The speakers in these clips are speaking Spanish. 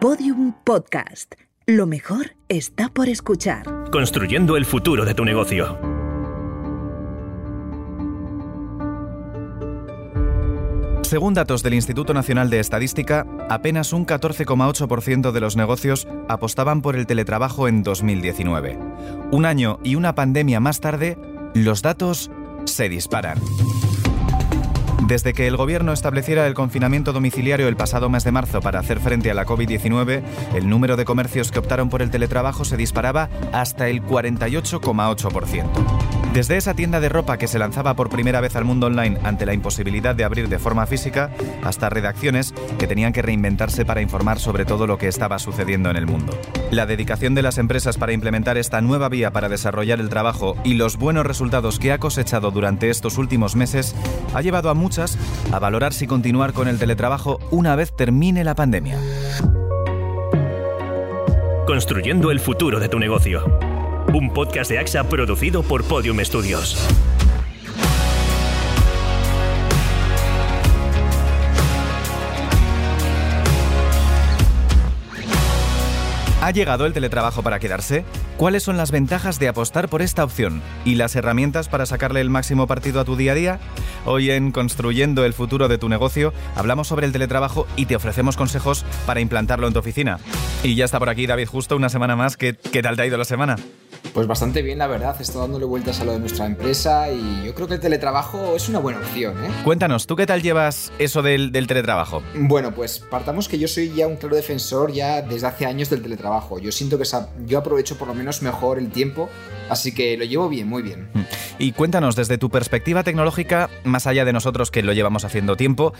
Podium Podcast. Lo mejor está por escuchar. Construyendo el futuro de tu negocio. Según datos del Instituto Nacional de Estadística, apenas un 14,8% de los negocios apostaban por el teletrabajo en 2019. Un año y una pandemia más tarde, los datos se disparan. Desde que el gobierno estableciera el confinamiento domiciliario el pasado mes de marzo para hacer frente a la COVID-19, el número de comercios que optaron por el teletrabajo se disparaba hasta el 48,8%. Desde esa tienda de ropa que se lanzaba por primera vez al mundo online ante la imposibilidad de abrir de forma física, hasta redacciones que tenían que reinventarse para informar sobre todo lo que estaba sucediendo en el mundo. La dedicación de las empresas para implementar esta nueva vía para desarrollar el trabajo y los buenos resultados que ha cosechado durante estos últimos meses ha llevado a muchas a valorar si continuar con el teletrabajo una vez termine la pandemia. Construyendo el futuro de tu negocio. Un podcast de AXA producido por Podium Studios. ¿Ha llegado el teletrabajo para quedarse? ¿Cuáles son las ventajas de apostar por esta opción? ¿Y las herramientas para sacarle el máximo partido a tu día a día? Hoy en Construyendo el futuro de tu negocio hablamos sobre el teletrabajo y te ofrecemos consejos para implantarlo en tu oficina. Y ya está por aquí David Justo, una semana más. ¿Qué, qué tal te ha ido la semana? Pues bastante bien, la verdad. He estado dándole vueltas a lo de nuestra empresa y yo creo que el teletrabajo es una buena opción. ¿eh? Cuéntanos, ¿tú qué tal llevas eso del, del teletrabajo? Bueno, pues partamos que yo soy ya un claro defensor ya desde hace años del teletrabajo. Yo siento que yo aprovecho por lo menos mejor el tiempo, así que lo llevo bien, muy bien. Y cuéntanos, desde tu perspectiva tecnológica, más allá de nosotros que lo llevamos haciendo tiempo,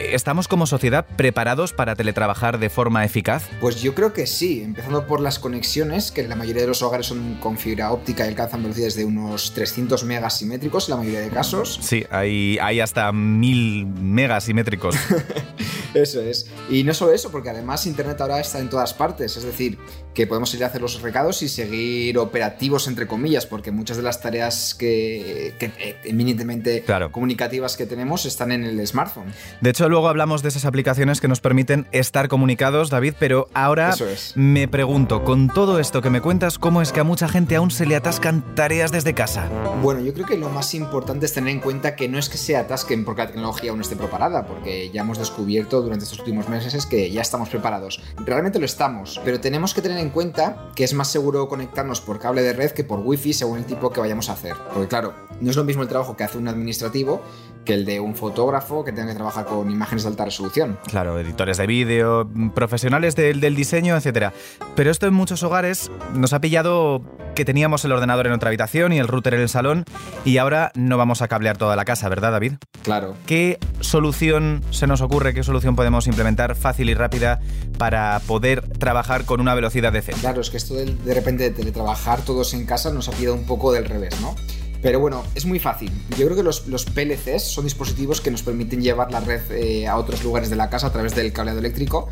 ¿estamos como sociedad preparados para teletrabajar de forma eficaz? Pues yo creo que sí, empezando por las conexiones, que en la mayoría de los hogares son con fibra óptica y alcanzan velocidades de unos 300 megas simétricos en la mayoría de casos. Sí, hay, hay hasta mil megas simétricos. Eso es. Y no solo eso, porque además Internet ahora está en todas partes. Es decir, que podemos ir a hacer los recados y seguir operativos, entre comillas, porque muchas de las tareas que, que, eh, eminentemente Claro. comunicativas que tenemos están en el smartphone. De hecho, luego hablamos de esas aplicaciones que nos permiten estar comunicados, David, pero ahora es. me pregunto, con todo esto que me cuentas, ¿cómo es que a mucha gente aún se le atascan tareas desde casa? Bueno, yo creo que lo más importante es tener en cuenta que no es que se atasquen porque la tecnología aún esté preparada, porque ya hemos descubierto durante estos últimos meses que ya estamos preparados. Realmente lo estamos, pero tenemos que tener en cuenta que es más seguro conectarnos por cable de red que por wifi según el tipo que vayamos a hacer. Porque claro, no es lo mismo el trabajo que hace un administrativo que el de un fotógrafo que tenga que trabajar con imágenes de alta resolución. Claro, editores de vídeo, profesionales del, del diseño, etc. Pero esto en muchos hogares nos ha pillado que teníamos el ordenador en otra habitación y el router en el salón y ahora no vamos a cablear toda la casa, ¿verdad, David? Claro. ¿Qué solución se nos ocurre, qué solución podemos implementar fácil y rápida para poder trabajar con una velocidad decente? Claro, es que esto de, de repente de teletrabajar todos en casa nos ha pillado un poco del revés, ¿no? Pero bueno, es muy fácil. Yo creo que los, los PLCs son dispositivos que nos permiten llevar la red eh, a otros lugares de la casa a través del cableado eléctrico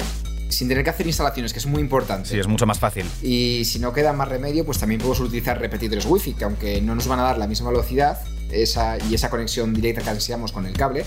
sin tener que hacer instalaciones, que es muy importante. Sí, es mucho más fácil. Y si no queda más remedio, pues también podemos utilizar repetidores wifi, que aunque no nos van a dar la misma velocidad esa, y esa conexión directa que ansiamos con el cable,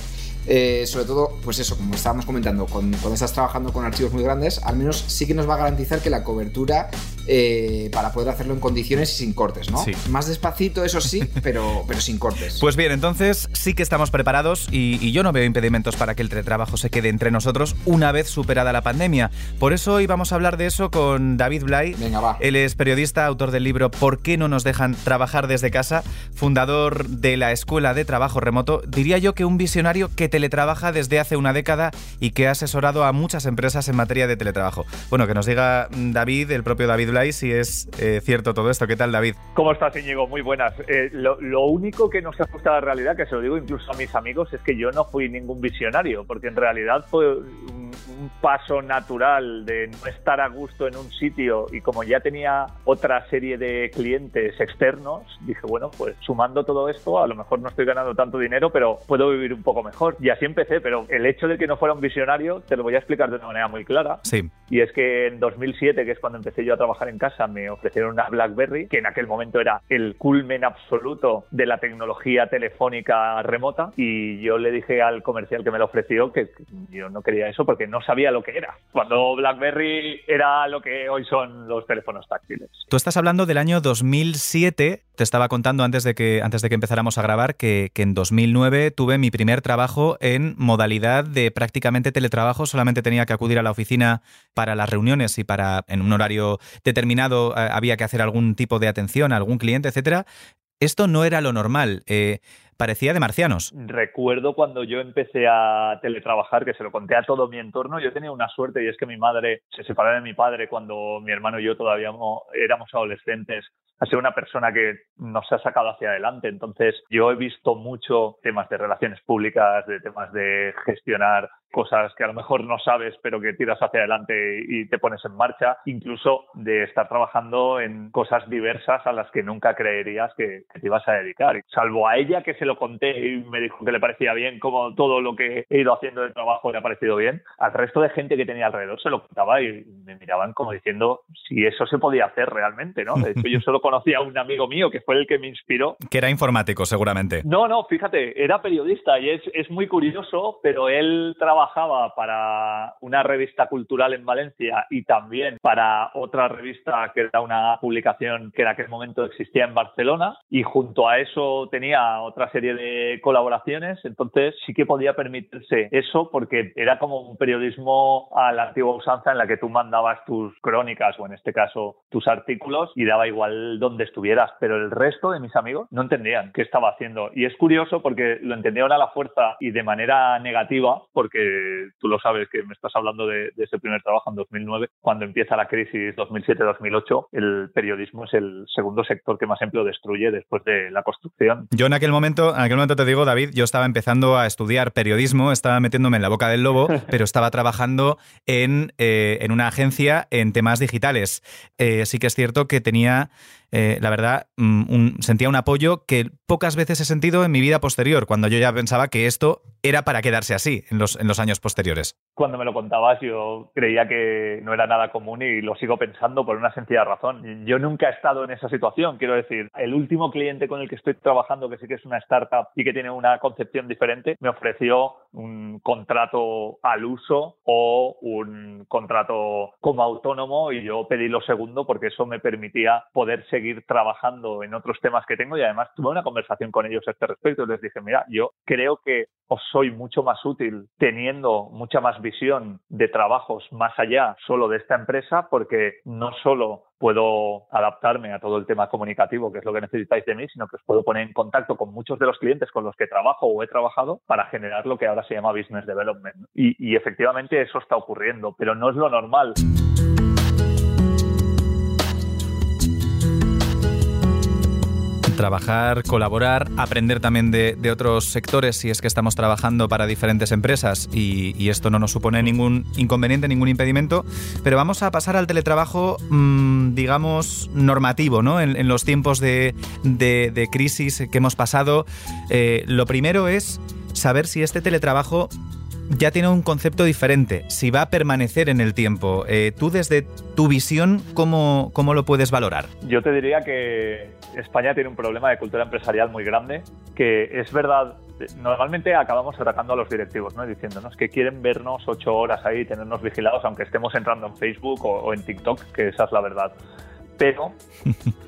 eh, sobre todo, pues eso, como estábamos comentando, con- cuando estás trabajando con archivos muy grandes, al menos sí que nos va a garantizar que la cobertura eh, para poder hacerlo en condiciones y sin cortes, ¿no? Sí. Más despacito, eso sí, pero, pero sin cortes. Pues bien, entonces sí que estamos preparados y, y yo no veo impedimentos para que el teletrabajo se quede entre nosotros una vez superada la pandemia. Por eso hoy vamos a hablar de eso con David Blay. Venga, va. Él es periodista, autor del libro ¿Por qué no nos dejan trabajar desde casa? Fundador de la Escuela de Trabajo Remoto. Diría yo que un visionario que teletrabaja desde hace una década y que ha asesorado a muchas empresas en materia de teletrabajo. Bueno, que nos diga mm, David, el propio David Blay, si es eh, cierto todo esto. ¿Qué tal, David? ¿Cómo estás, Íñigo? Muy buenas. Eh, lo, único que no se ajusta a la realidad, que se lo digo incluso a mis amigos, es que yo no fui ningún visionario, porque en realidad fue un, un paso natural de no estar a gusto en un sitio y como ya tenía otra serie de clientes externos, dije, bueno, pues sumando todo esto, a lo mejor no estoy ganando tanto dinero, pero puedo vivir un poco mejor. Y así empecé, pero el hecho de que no fuera un visionario, te lo voy a explicar de una manera muy clara. Sí. Y es que en 2007, que es cuando empecé yo a trabajar en casa, me ofrecieron una BlackBerry, que en aquel momento era el culmen absoluto de la tecnología telefónica remota. Y yo le dije al comercial que me lo ofreció que yo no quería eso porque no sabía lo que era. Cuando BlackBerry era lo que hoy son los teléfonos táctiles. Tú estás hablando del año 2007. Te estaba contando antes de que, antes de que empezáramos a grabar que, que en 2009 tuve mi primer trabajo en modalidad de prácticamente teletrabajo. Solamente tenía que acudir a la oficina para las reuniones y para en un horario determinado eh, había que hacer algún tipo de atención a algún cliente, etcétera. Esto no era lo normal. Eh, parecía de marcianos. Recuerdo cuando yo empecé a teletrabajar, que se lo conté a todo mi entorno, yo tenía una suerte y es que mi madre se separó de mi padre cuando mi hermano y yo todavía éramos adolescentes. Ha sido una persona que nos ha sacado hacia adelante. Entonces, yo he visto mucho temas de relaciones públicas, de temas de gestionar cosas que a lo mejor no sabes, pero que tiras hacia adelante y te pones en marcha, incluso de estar trabajando en cosas diversas a las que nunca creerías que, te ibas a dedicar. Salvo a ella que se lo conté y me dijo que le parecía bien, como todo lo que he ido haciendo de trabajo le ha parecido bien, al resto de gente que tenía alrededor se lo contaba y me miraban como diciendo si eso se podía hacer realmente, ¿no? De hecho, yo solo conocía a un amigo mío que fue el que me inspiró. Que era informático, seguramente. No, no, fíjate, era periodista y es, es muy curioso, pero él trabajaba para una revista cultural en Valencia y también para otra revista que era una publicación que en aquel momento existía en Barcelona y junto a eso tenía otra serie de colaboraciones, entonces sí que podía permitirse eso porque era como un periodismo a la antigua usanza en la que tú mandabas tus crónicas o en este caso tus artículos y daba igual dónde estuvieras, pero el resto de mis amigos no entendían qué estaba haciendo y es curioso porque lo entendieron a la fuerza y de manera negativa porque tú lo sabes que me estás hablando de, ese primer trabajo en 2009, cuando empieza la crisis 2007-2008, el periodismo es el segundo sector que más empleo destruye después de la construcción. Yo en aquel momento, en aquel momento te digo, David, yo estaba empezando a estudiar periodismo, estaba metiéndome en la boca del lobo, pero estaba trabajando en, eh, en una agencia en temas digitales. Eh, sí que es cierto que tenía eh, la verdad, mm, sentía un apoyo que pocas veces he sentido en mi vida posterior, cuando yo ya pensaba que esto era para quedarse así en los, en los años posteriores. Cuando me lo contabas, yo creía que no era nada común y lo sigo pensando por una sencilla razón. Yo nunca he estado en esa situación, quiero decir, el último cliente con el que estoy trabajando, que sí que es una startup y que tiene una concepción diferente, me ofreció un contrato al uso o un contrato como autónomo y yo pedí lo segundo porque eso me permitía poder seguir trabajando en otros temas que tengo y además tuve una conversación con ellos a este respecto les dije, mira, yo creo que os soy mucho más útil teniendo mucha más visión de trabajos más allá solo de esta empresa porque no solo puedo adaptarme a todo el tema comunicativo, que es lo que necesitáis de mí, sino que os puedo poner en contacto con muchos de los clientes con los que trabajo o he trabajado para generar lo que ahora se llama business development. Y, y efectivamente eso está ocurriendo, pero no es lo normal. Trabajar, colaborar, aprender también de, otros sectores si es que estamos trabajando para diferentes empresas y, esto no nos supone ningún inconveniente, ningún impedimento. Pero vamos a pasar al teletrabajo, mm, digamos, normativo, ¿no? En, los tiempos de, crisis que hemos pasado. Eh, lo primero es saber si este teletrabajo ya tiene un concepto diferente, si va a permanecer en el tiempo. Eh, tú desde tu visión, ¿cómo, ¿cómo lo puedes valorar? Yo te diría que España tiene un problema de cultura empresarial muy grande, que es verdad, normalmente acabamos atacando a los directivos, ¿no? diciéndonos que quieren vernos ocho horas ahí, tenernos vigilados, aunque estemos entrando en Facebook o, en TikTok, que esa es la verdad. Pero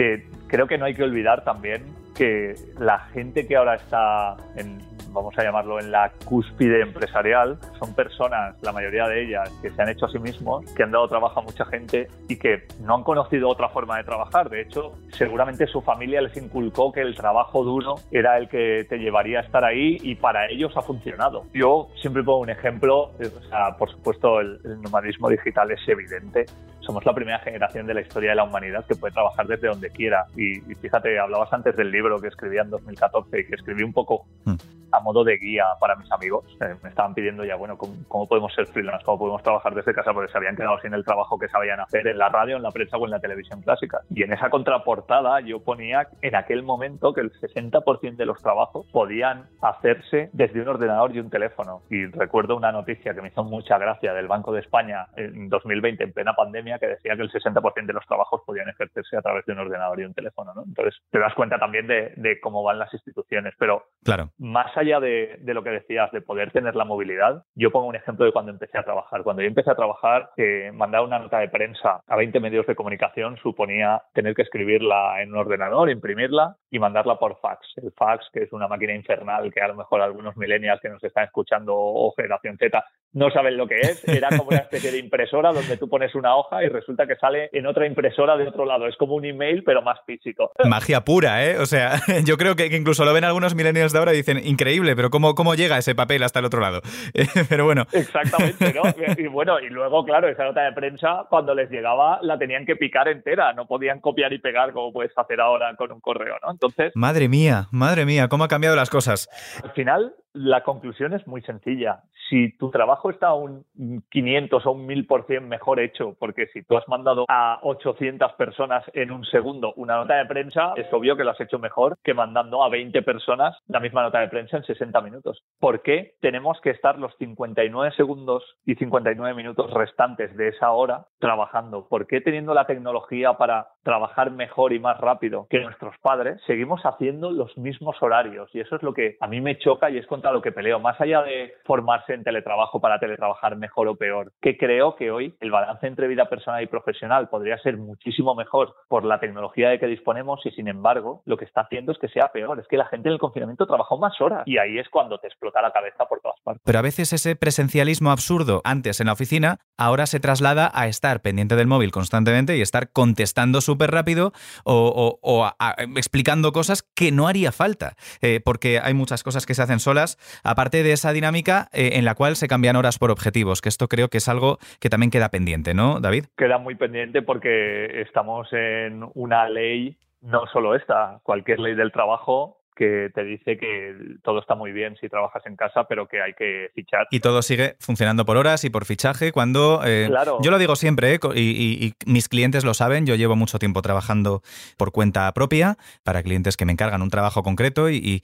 creo que no hay que olvidar también que la gente que ahora está en, vamos a llamarlo, en la cúspide empresarial, son personas, la mayoría de ellas, que se han hecho a sí mismos, que han dado trabajo a mucha gente y que no han conocido otra forma de trabajar. De hecho, seguramente su familia les inculcó que el trabajo duro era el que te llevaría a estar ahí y para ellos ha funcionado. Yo siempre pongo un ejemplo, o sea, por supuesto el, el nomadismo digital es evidente, somos la primera generación de la historia de la humanidad que puede trabajar desde donde quiera. Y, fíjate, hablabas antes del libro que escribí en 2014 y que escribí un poco mm. a modo de guía para mis amigos. Eh, me estaban pidiendo ya, bueno, ¿cómo, podemos ser freelance? ¿Cómo podemos trabajar desde casa? Porque se habían quedado sin el trabajo que sabían hacer en la radio, en la prensa o en la televisión clásica. Y en esa contraportada yo ponía en aquel momento que el 60% de los trabajos podían hacerse desde un ordenador y un teléfono. Y recuerdo una noticia que me hizo mucha gracia del Banco de España en 2020, en plena pandemia, que decía que el 60% de los trabajos podían ejercerse a través de un ordenador y un teléfono, ¿no? Entonces te das cuenta también de, cómo van las instituciones, pero claro. más allá de, de, lo que decías, de poder tener la movilidad, yo pongo un ejemplo de cuando empecé a trabajar. Cuando yo empecé a trabajar, eh, mandar una nota de prensa a 20 medios de comunicación suponía tener que escribirla en un ordenador, imprimirla y mandarla por fax. El fax, que es una máquina infernal que a lo mejor algunos millennials que nos están escuchando o generación Z no saben lo que es, era como una especie de impresora donde tú pones una hoja y resulta que sale en otra impresora de otro lado. Es como un email, pero más físico. Magia pura, ¿eh? O sea, yo creo que, incluso lo ven algunos millennials de ahora y dicen, increíble, pero ¿cómo, cómo llega ese papel hasta el otro lado? pero bueno. Exactamente, ¿no? Y bueno, y luego, claro, esa nota de prensa, cuando les llegaba, la tenían que picar entera, no podían copiar y pegar como puedes hacer ahora con un correo, ¿no? Entonces... Madre mía, madre mía, ¿cómo ha cambiado las cosas? Al final, la conclusión es muy sencilla. Si tu trabajo está un 500 o un 1000% mejor hecho, porque si tú has mandado a 800 personas en un segundo una nota de prensa, es obvio que lo has hecho mejor que mandando a 20 personas la misma nota de prensa en 60 minutos. ¿Por qué tenemos que estar los 59 segundos y 59 minutos restantes de esa hora trabajando? ¿Por qué teniendo la tecnología para trabajar mejor y más rápido que nuestros padres, seguimos haciendo los mismos horarios? Y eso es lo que a mí me choca y es contra lo que peleo. Más allá de formarse en teletrabajo para teletrabajar mejor o peor, que creo que hoy el balance entre vida personal y profesional podría ser muchísimo mejor por la tecnología de que disponemos y sin embargo lo que está haciendo es que sea peor. Es que la gente en el confinamiento trabajó más horas y ahí es cuando te explota la cabeza por todas partes. Pero a veces ese presencialismo absurdo antes en la oficina ahora se traslada a estar pendiente del móvil constantemente y estar contestando súper rápido o, explicando cosas que no haría falta, eh, porque hay muchas cosas que se hacen solas, aparte de esa dinámica eh, en la cual se cambian horas por objetivos, que esto creo que es algo que también queda pendiente, ¿no, David? Queda muy pendiente porque estamos en una ley, no solo esta, cualquier ley del trabajo que te dice que todo está muy bien si trabajas en casa, pero que hay que fichar. Y todo sigue funcionando por horas y por fichaje cuando... Eh, yo lo digo siempre, eh, y, mis clientes lo saben, yo llevo mucho tiempo trabajando por cuenta propia para clientes que me encargan un trabajo concreto y,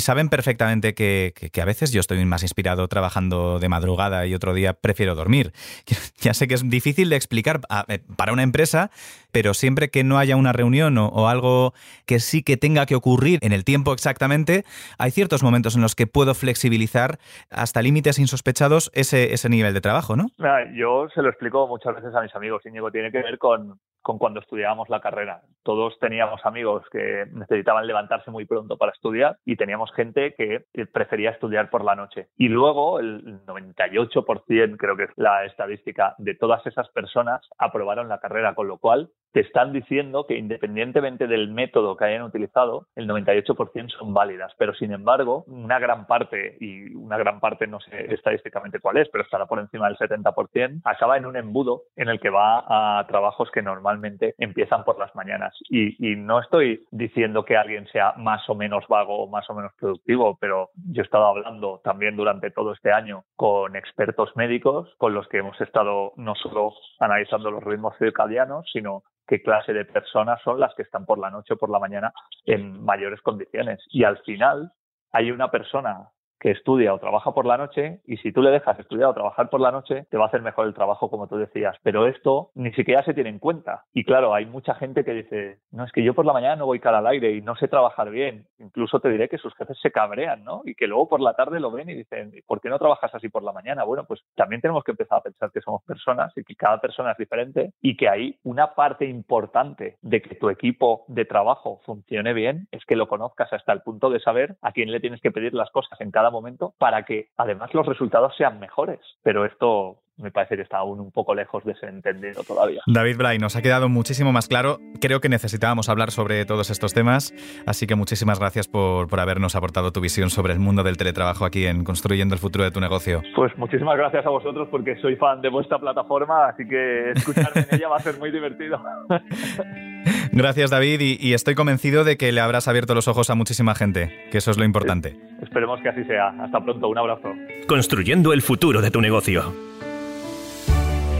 saben perfectamente que, a veces yo estoy más inspirado trabajando de madrugada y otro día prefiero dormir. Ya sé que es difícil de explicar eh, para una empresa, pero siempre que no haya una reunión o algo que sí que tenga que ocurrir en el tiempo, exactamente, hay ciertos momentos en los que puedo flexibilizar hasta límites insospechados ese, ese nivel de trabajo, ¿no? Yo se lo explico muchas veces a mis amigos, Íñigo, tiene que ver con, con cuando estudiábamos la carrera. Todos teníamos amigos que necesitaban levantarse muy pronto para estudiar y teníamos gente que prefería estudiar por la noche. Y luego el 98%, creo que es la estadística, de todas esas personas aprobaron la carrera, con lo cual te están diciendo que independientemente del método que hayan utilizado, el 98% son válidas. Pero sin embargo, una gran parte, y una gran parte no sé estadísticamente cuál es, pero estará por encima del 70%, acaba en un embudo en el que va a trabajos que normalmente empiezan por las mañanas. Y, no estoy diciendo que alguien sea más o menos vago o más o menos productivo, pero yo he estado hablando también durante todo este año con expertos médicos con los que hemos estado no solo analizando los ritmos circadianos, sino qué clase de personas son las que están por la noche o por la mañana en mayores condiciones. Y al final hay una persona que estudia o trabaja por la noche y si tú le dejas estudiar o trabajar por la noche, te va a hacer mejor el trabajo, como tú decías. Pero esto ni siquiera se tiene en cuenta. Y claro, hay mucha gente que dice, no, es que yo por la mañana no voy cara al aire y no sé trabajar bien. Incluso te diré que sus jefes se cabrean, ¿no? Y que luego por la tarde lo ven y dicen, ¿por qué no trabajas así por la mañana? Bueno, pues también tenemos que empezar a pensar que somos personas y que cada persona es diferente y que hay una parte importante de que tu equipo de trabajo funcione bien es que lo conozcas hasta el punto de saber a quién le tienes que pedir las cosas en cada momento para que además los resultados sean mejores. Pero esto me parece que está aún un poco lejos de ser entendido todavía. David Blay, nos ha quedado muchísimo más claro. Creo que necesitábamos hablar sobre todos estos temas, así que muchísimas gracias por, por habernos aportado tu visión sobre el mundo del teletrabajo aquí en Construyendo el futuro de tu negocio. Pues muchísimas gracias a vosotros porque soy fan de vuestra plataforma, así que escucharme en ella va a ser muy divertido. Gracias David y, estoy convencido de que le habrás abierto los ojos a muchísima gente, que eso es lo importante. Esperemos que así sea. Hasta pronto, un abrazo. Construyendo el futuro de tu negocio.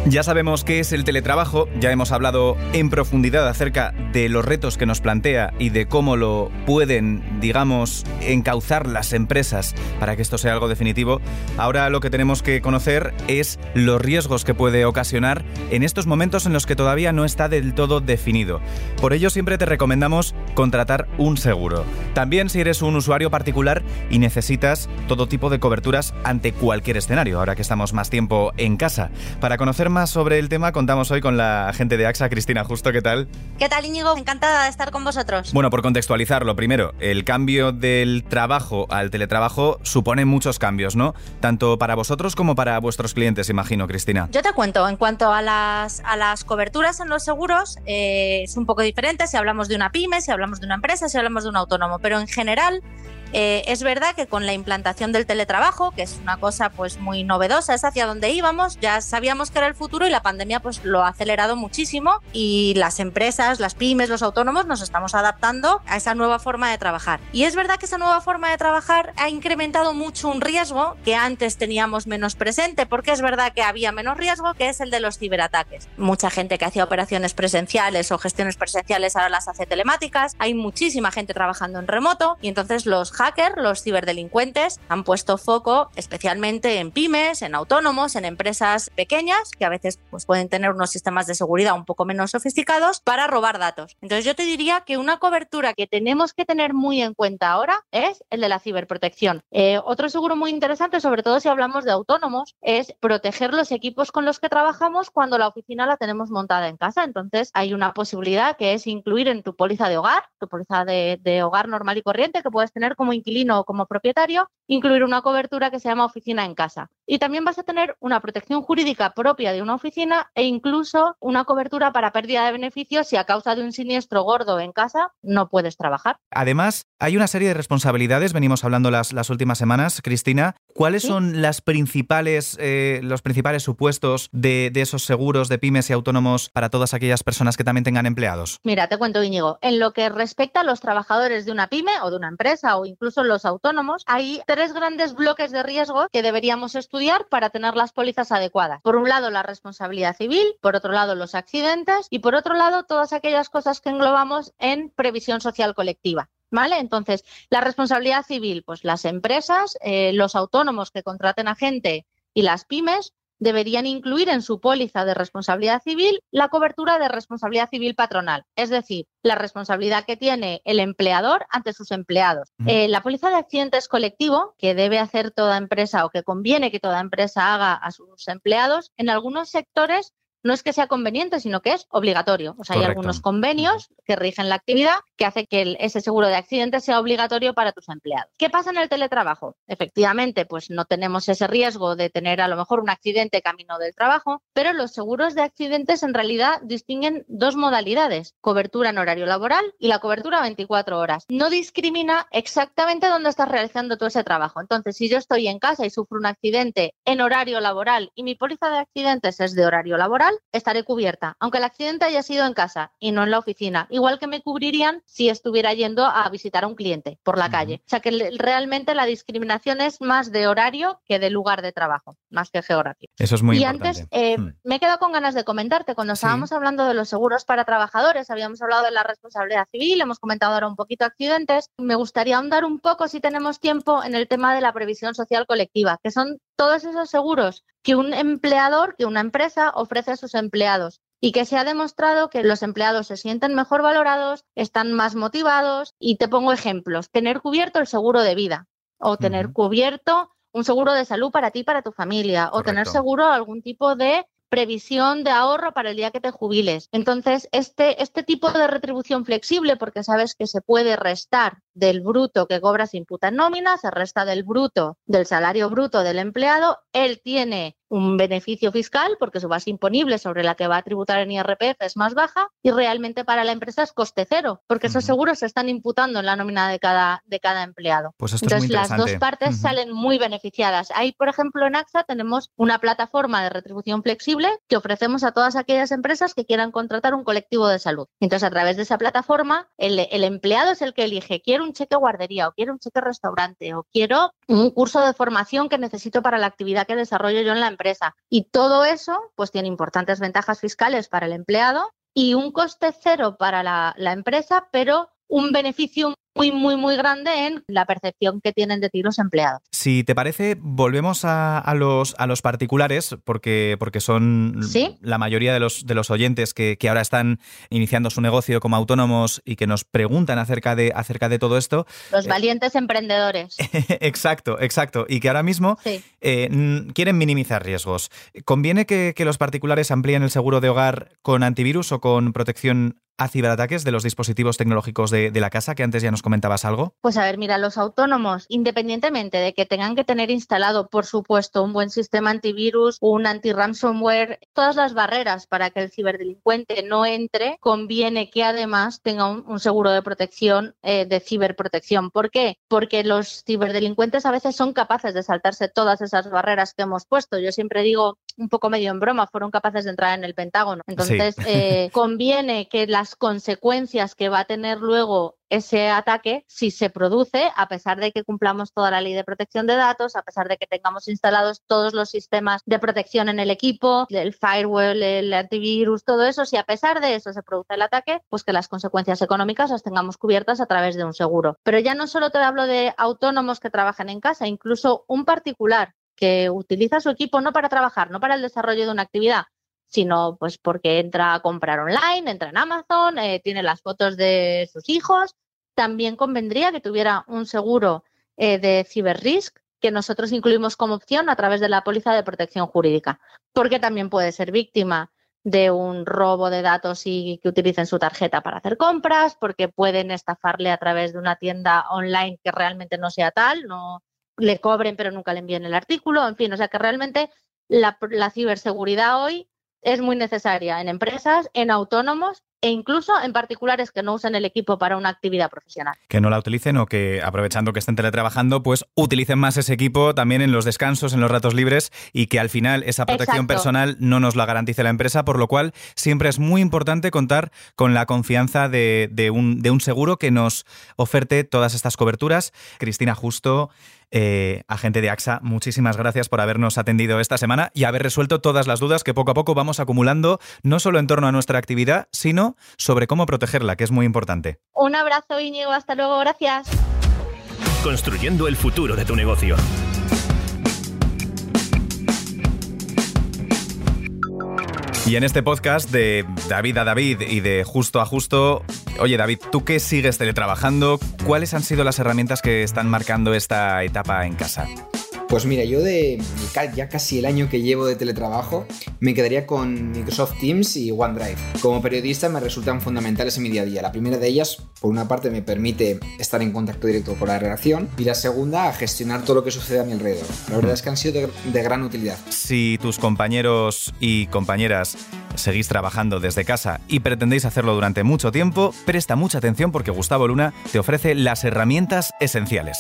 Ya sabemos qué es el teletrabajo, ya hemos hablado en profundidad acerca de los retos que nos plantea y de cómo lo pueden, digamos, encauzar las empresas para que esto sea algo definitivo. Ahora lo que tenemos que conocer es los riesgos que puede ocasionar en estos momentos en los que todavía no está del todo definido. Por ello siempre te recomendamos contratar un seguro. También si eres un usuario particular y necesitas todo tipo de coberturas ante cualquier escenario, ahora que estamos más tiempo en casa. Para conocer más sobre el tema contamos hoy con la agente de AXA, Cristina Justo, ¿qué tal? ¿Qué tal Íñigo? Encantada de estar con vosotros. Bueno, por contextualizarlo, primero, el cambio del trabajo al teletrabajo supone muchos cambios, ¿no? Tanto para vosotros como para vuestros clientes, imagino, Cristina. Yo te cuento, en cuanto a las, a las coberturas en los seguros, eh, es un poco diferente si hablamos de una pyme, si hablamos de una empresa, si hablamos de un autónomo, pero en general eh, es verdad que con la implantación del teletrabajo, que es una cosa pues muy novedosa, es hacia donde íbamos, ya sabíamos que era el futuro y la pandemia pues lo ha acelerado muchísimo y las empresas, las pymes, los autónomos nos estamos adaptando a esa nueva forma de trabajar. Y es verdad que esa nueva forma de trabajar ha incrementado mucho un riesgo que antes teníamos menos presente, porque es verdad que había menos riesgo, que es el de los ciberataques. Mucha gente que hacía operaciones presenciales o gestiones presenciales ahora las hace telemáticas, hay muchísima gente trabajando en remoto y entonces los hackers, los ciberdelincuentes, han puesto foco especialmente en pymes, en autónomos, en empresas pequeñas que a veces pues, pueden tener unos sistemas de seguridad un poco menos sofisticados para robar datos. Entonces yo te diría que una cobertura que tenemos que tener muy en cuenta ahora es el de la ciberprotección. Eh, otro seguro muy interesante, sobre todo si hablamos de autónomos, es proteger los equipos con los que trabajamos cuando la oficina la tenemos montada en casa. Entonces hay una posibilidad que es incluir en tu póliza de hogar, tu póliza de, de hogar normal y corriente que puedes tener como inquilino o como propietario, incluir una cobertura que se llama oficina en casa. Y también vas a tener una protección jurídica propia de una oficina e incluso una cobertura para pérdida de beneficios si a causa de un siniestro gordo en casa no puedes trabajar. Además, hay una serie de responsabilidades, venimos hablando las, las últimas semanas, Cristina. ¿Cuáles son las principales, eh, los principales supuestos de, de, esos seguros de pymes y autónomos para todas aquellas personas que también tengan empleados? Mira, te cuento, Íñigo. En lo que respecta a los trabajadores de una pyme o de una empresa o incluso los autónomos, hay tres grandes bloques de riesgo que deberíamos estudiar para tener las pólizas adecuadas. Por un lado, la responsabilidad civil, por otro lado, los accidentes y por otro lado, todas aquellas cosas que englobamos en previsión social colectiva. ¿Vale? Entonces, la responsabilidad civil, pues las empresas, eh, los autónomos que contraten a gente y las pymes deberían incluir en su póliza de responsabilidad civil la cobertura de responsabilidad civil patronal, es decir, la responsabilidad que tiene el empleador ante sus empleados. Uh -huh. eh, la póliza de accidentes colectivo, que debe hacer toda empresa o que conviene que toda empresa haga a sus empleados, en algunos sectores no es que sea conveniente, sino que es obligatorio. O sea, Correcto. hay algunos convenios que rigen la actividad que hace que el, ese seguro de accidentes sea obligatorio para tus empleados. ¿Qué pasa en el teletrabajo? Efectivamente, pues no tenemos ese riesgo de tener a lo mejor un accidente camino del trabajo, pero los seguros de accidentes en realidad distinguen dos modalidades, cobertura en horario laboral y la cobertura 24 horas. No discrimina exactamente dónde estás realizando todo ese trabajo. Entonces, si yo estoy en casa y sufro un accidente en horario laboral y mi póliza de accidentes es de horario laboral, estaré cubierta, aunque el accidente haya sido en casa y no en la oficina, igual que me cubrirían si estuviera yendo a visitar a un cliente por la uh -huh. calle. O sea que realmente la discriminación es más de horario que de lugar de trabajo, más que geográfico. Eso es muy y importante. antes eh, hmm. me he quedado con ganas de comentarte, cuando estábamos hablando de los seguros para trabajadores, habíamos hablado de la responsabilidad civil, hemos comentado ahora un poquito accidentes, me gustaría ahondar un poco, si tenemos tiempo, en el tema de la previsión social colectiva, que son todos esos seguros que un empleador, que una empresa ofrece a sus empleados y que se ha demostrado que los empleados se sienten mejor valorados, están más motivados y te pongo ejemplos, tener cubierto el seguro de vida o tener uh -huh. cubierto un seguro de salud para ti, para tu familia, Correcto. o tener seguro algún tipo de previsión de ahorro para el día que te jubiles. Entonces, este, este tipo de retribución flexible, porque sabes que se puede restar del bruto que cobras imputa en nómina, se resta del bruto, del salario bruto del empleado, él tiene un beneficio fiscal porque su base imponible sobre la que va a tributar en IRPF es más baja y realmente para la empresa es coste cero porque esos seguros se están imputando en la nómina de cada, de cada empleado. Pues esto Entonces es muy las dos partes uh -huh. salen muy beneficiadas. Ahí, por ejemplo, en AXA tenemos una plataforma de retribución flexible que ofrecemos a todas aquellas empresas que quieran contratar un colectivo de salud. Entonces, a través de esa plataforma, el, el empleado es el que elige, quiero un cheque guardería o quiero un cheque restaurante o quiero un curso de formación que necesito para la actividad que desarrollo yo en la empresa. Y todo eso pues tiene importantes ventajas fiscales para el empleado y un coste cero para la, empresa, pero un beneficio muy, muy, muy grande en la percepción que tienen de ti los empleados. Si te parece, volvemos a, los, a los particulares, porque, porque son la mayoría de los, de los oyentes que, ahora están iniciando su negocio como autónomos y que nos preguntan acerca de, acerca de todo esto. Los eh, valientes emprendedores. exacto, exacto. Y que ahora mismo eh, quieren minimizar riesgos. ¿Conviene que, que los particulares amplíen el seguro de hogar con antivirus o con protección a ciberataques de los dispositivos tecnológicos de, la casa, que antes ya nos comentabas algo? Pues a ver, mira, los autónomos, independientemente de que tengan que tener instalado, por supuesto, un buen sistema antivirus, un anti-ransomware, todas las barreras para que el ciberdelincuente no entre, conviene que además tenga un, seguro de protección, eh, de ciberprotección. ¿Por qué? Porque los ciberdelincuentes a veces son capaces de saltarse todas esas barreras que hemos puesto. Yo siempre digo, un poco medio en broma, fueron capaces de entrar en el Pentágono. Entonces, eh, conviene que las consecuencias que va a tener luego ese ataque, si se produce, a pesar de que cumplamos toda la ley de protección de datos, a pesar de que tengamos instalados todos los sistemas de protección en el equipo, el firewall, el antivirus, todo eso, si a pesar de eso se produce el ataque, pues que las consecuencias económicas las tengamos cubiertas a través de un seguro. Pero ya no solo te hablo de autónomos que trabajan en casa, incluso un particular que utiliza su equipo no para trabajar, no para el desarrollo de una actividad, sino pues porque entra a comprar online, entra en Amazon, eh, tiene las fotos de sus hijos. También convendría que tuviera un seguro eh, de ciberrisk que nosotros incluimos como opción a través de la póliza de protección jurídica, porque también puede ser víctima de un robo de datos y que utilicen su tarjeta para hacer compras, porque pueden estafarle a través de una tienda online que realmente no sea tal, no, le cobren pero nunca le envíen el artículo, en fin, o sea que realmente la, la ciberseguridad hoy es muy necesaria en empresas, en autónomos e incluso en particulares que no usen el equipo para una actividad profesional. Que no la utilicen o que aprovechando que estén teletrabajando, pues utilicen más ese equipo también en los descansos, en los ratos libres y que al final esa protección personal no nos la garantice la empresa, por lo cual siempre es muy importante contar con la confianza de, un, de un seguro que nos oferte todas estas coberturas. Cristina Justo, eh, agente de AXA, muchísimas gracias por habernos atendido esta semana y haber resuelto todas las dudas que poco a poco vamos acumulando, no solo en torno a nuestra actividad, sino sobre cómo protegerla, que es muy importante. Un abrazo, Íñigo, hasta luego, gracias. Construyendo el futuro de tu negocio. Y en este podcast de David a David y de Justo a Justo, oye David, ¿tú qué sigues teletrabajando? ¿Cuáles han sido las herramientas que están marcando esta etapa en casa? Pues mira, yo de ya casi el año que llevo de teletrabajo me quedaría con Microsoft Teams y OneDrive. Como periodista me resultan fundamentales en mi día a día. La primera de ellas, por una parte, me permite estar en contacto directo con la redacción y la segunda, a gestionar todo lo que sucede a mi alrededor. La verdad es que han sido de, de gran utilidad. Si tus compañeros y compañeras seguís trabajando desde casa y pretendéis hacerlo durante mucho tiempo, presta mucha atención porque Gustavo Luna te ofrece las herramientas esenciales.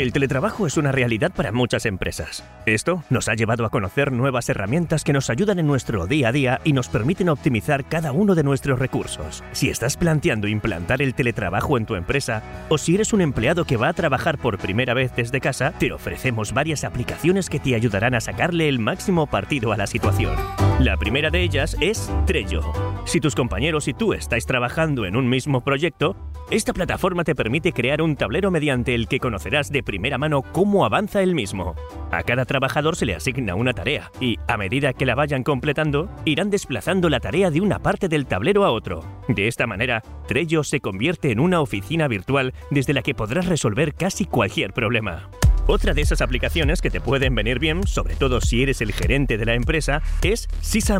El teletrabajo es una realidad para muchas empresas. Esto nos ha llevado a conocer nuevas herramientas que nos ayudan en nuestro día a día y nos permiten optimizar cada uno de nuestros recursos. Si estás planteando implantar el teletrabajo en tu empresa o si eres un empleado que va a trabajar por primera vez desde casa, te ofrecemos varias aplicaciones que te ayudarán a sacarle el máximo partido a la situación. La primera de ellas es Trello. Si tus compañeros y tú estáis trabajando en un mismo proyecto, esta plataforma te permite crear un tablero mediante el que conocerás de primera mano cómo avanza el mismo. A cada trabajador se le asigna una tarea y, a medida que la vayan completando, irán desplazando la tarea de una parte del tablero a otro. De esta manera, Trello se convierte en una oficina virtual desde la que podrás resolver casi cualquier problema. Otra de esas aplicaciones que te pueden venir bien, sobre todo si eres el gerente de la empresa, es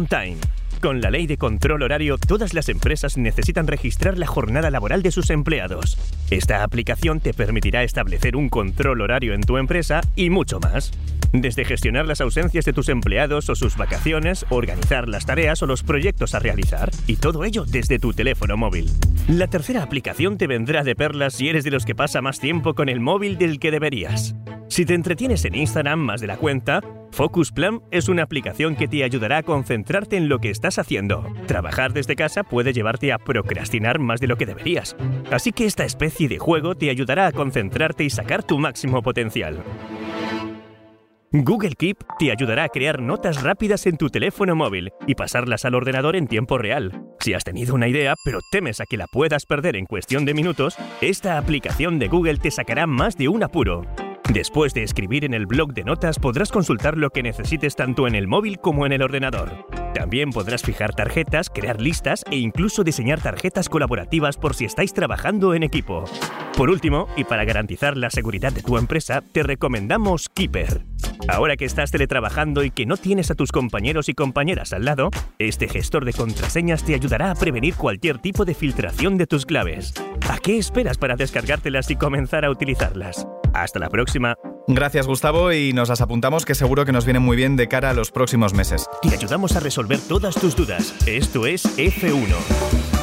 Time. Con la ley de control horario, todas las empresas necesitan registrar la jornada laboral de sus empleados. Esta aplicación te permitirá establecer un control horario en tu empresa y mucho más. Desde gestionar las ausencias de tus empleados o sus vacaciones, organizar las tareas o los proyectos a realizar, y todo ello desde tu teléfono móvil. La tercera aplicación te vendrá de perlas si eres de los que pasa más tiempo con el móvil del que deberías. Si te entretienes en Instagram más de la cuenta, Focus Plan es una aplicación que te ayudará a concentrarte en lo que estás haciendo. Trabajar desde casa puede llevarte a procrastinar más de lo que deberías. Así que esta especie de juego te ayudará a concentrarte y sacar tu máximo potencial. Google Keep te ayudará a crear notas rápidas en tu teléfono móvil y pasarlas al ordenador en tiempo real. Si has tenido una idea, pero temes a que la puedas perder en cuestión de minutos, esta aplicación de Google te sacará más de un apuro. Después de escribir en el blog de notas podrás consultar lo que necesites tanto en el móvil como en el ordenador. También podrás fijar tarjetas, crear listas e incluso diseñar tarjetas colaborativas por si estáis trabajando en equipo. Por último, y para garantizar la seguridad de tu empresa, te recomendamos Keeper. Ahora que estás teletrabajando y que no tienes a tus compañeros y compañeras al lado, este gestor de contraseñas te ayudará a prevenir cualquier tipo de filtración de tus claves. ¿A qué esperas para descargártelas y comenzar a utilizarlas? Hasta la próxima. Gracias Gustavo y nos las apuntamos que seguro que nos viene muy bien de cara a los próximos meses. Te ayudamos a resolver todas tus dudas. Esto es F1.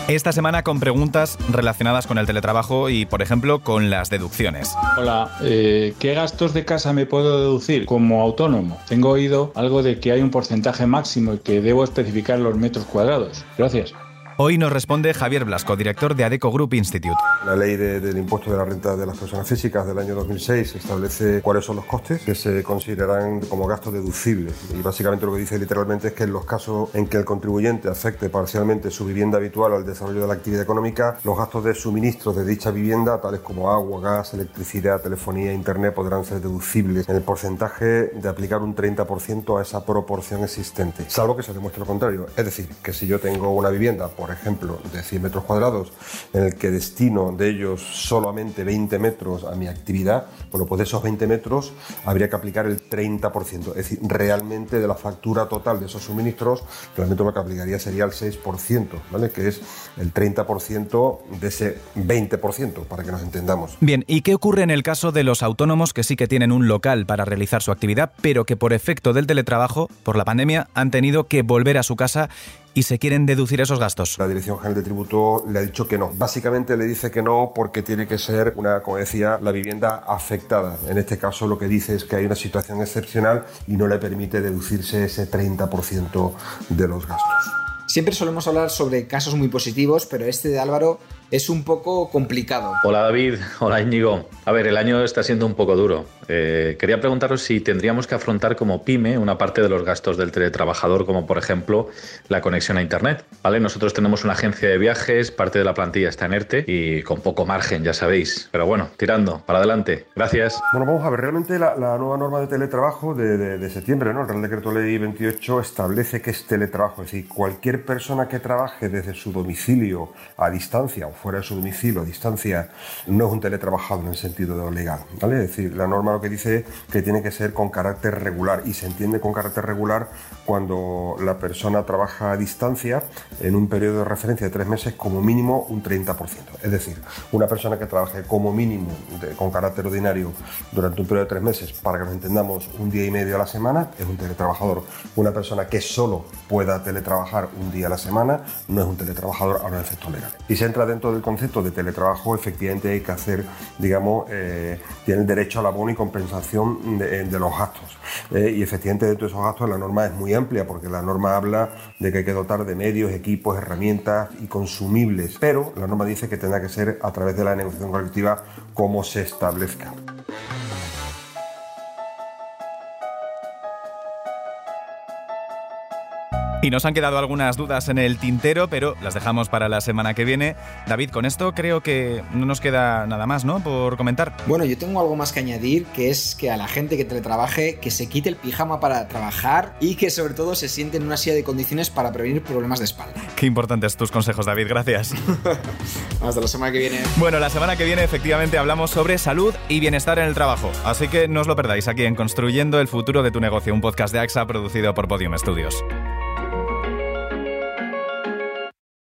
Esta semana con preguntas relacionadas con el teletrabajo y, por ejemplo, con las deducciones. Hola, eh, ¿qué gastos de casa me puedo deducir como autónomo? Tengo oído algo de que hay un porcentaje máximo y que debo especificar los metros cuadrados. Gracias. Hoy nos responde Javier Blasco, director de ADECO Group Institute. La ley del impuesto de la renta de las personas físicas del año 2006 establece cuáles son los costes que se considerarán como gastos deducibles. Y básicamente lo que dice literalmente es que en los casos en que el contribuyente afecte parcialmente su vivienda habitual al desarrollo de la actividad económica, los gastos de suministro de dicha vivienda, tales como agua, gas, electricidad, telefonía, internet, podrán ser deducibles en el porcentaje de aplicar un 30% a esa proporción existente, salvo que se demuestre lo contrario. Es decir, que si yo tengo una vivienda, por ejemplo, de 100 metros cuadrados, en el que destino de ellos solamente 20 metros a mi actividad, bueno, pues de esos 20 metros habría que aplicar el 30%. Es decir, realmente de la factura total de esos suministros, realmente lo que aplicaría sería el 6%, ¿vale? Que es el 30% de ese 20%, para que nos entendamos. Bien, ¿y qué ocurre en el caso de los autónomos que sí que tienen un local para realizar su actividad, pero que por efecto del teletrabajo, por la pandemia, han tenido que volver a su casa y se quieren deducir esos gastos? La Dirección General de Tributo le ha dicho que no. Básicamente le dice que no porque tiene que ser una, como decía, la vivienda afectada. En este caso lo que dice es que hay una situación excepcional y no le permite deducirse ese 30% de los gastos. Siempre solemos hablar sobre casos muy positivos, pero este de Álvaro es un poco complicado. Hola David, hola Íñigo. A ver, el año está siendo un poco duro. Eh, quería preguntaros si tendríamos que afrontar como pyme una parte de los gastos del teletrabajador, como por ejemplo la conexión a Internet. ¿vale? Nosotros tenemos una agencia de viajes, parte de la plantilla está en ERTE y con poco margen, ya sabéis. Pero bueno, tirando, para adelante. Gracias. Bueno, vamos a ver, realmente la, la nueva norma de teletrabajo de, de, de, septiembre, ¿no? el Real Decreto Ley 28 establece que es teletrabajo, es decir, cualquier persona que trabaje desde su domicilio a distancia o fuera de su domicilio a distancia no es un teletrabajador en el sentido legal. ¿vale? Es decir, la norma lo que dice es que tiene que ser con carácter regular y se entiende con carácter regular cuando la persona trabaja a distancia en un periodo de referencia de tres meses como mínimo un 30%. Es decir, una persona que trabaje como mínimo de, con carácter ordinario durante un periodo de tres meses, para que nos entendamos, un día y medio a la semana, es un teletrabajador. Una persona que solo pueda teletrabajar un día a la semana no es un teletrabajador a los efectos legales. Y se entra dentro del concepto de teletrabajo, efectivamente hay que hacer, digamos, eh, tiene el derecho al abono y compensación de, de los gastos. Eh, y efectivamente dentro de esos gastos la norma es muy amplia porque la norma habla de que hay que dotar de medios, equipos, herramientas y consumibles, pero la norma dice que tendrá que ser a través de la negociación colectiva como se establezca. Y nos han quedado algunas dudas en el tintero, pero las dejamos para la semana que viene. David, con esto creo que no nos queda nada más, ¿no? Por comentar. Bueno, yo tengo algo más que añadir, que es que a la gente que teletrabaje, que se quite el pijama para trabajar y que sobre todo se siente en una silla de condiciones para prevenir problemas de espalda. Qué importantes tus consejos, David, gracias. Hasta la semana que viene. Bueno, la semana que viene efectivamente hablamos sobre salud y bienestar en el trabajo, así que no os lo perdáis aquí en Construyendo el futuro de tu negocio, un podcast de AXA producido por Podium Studios.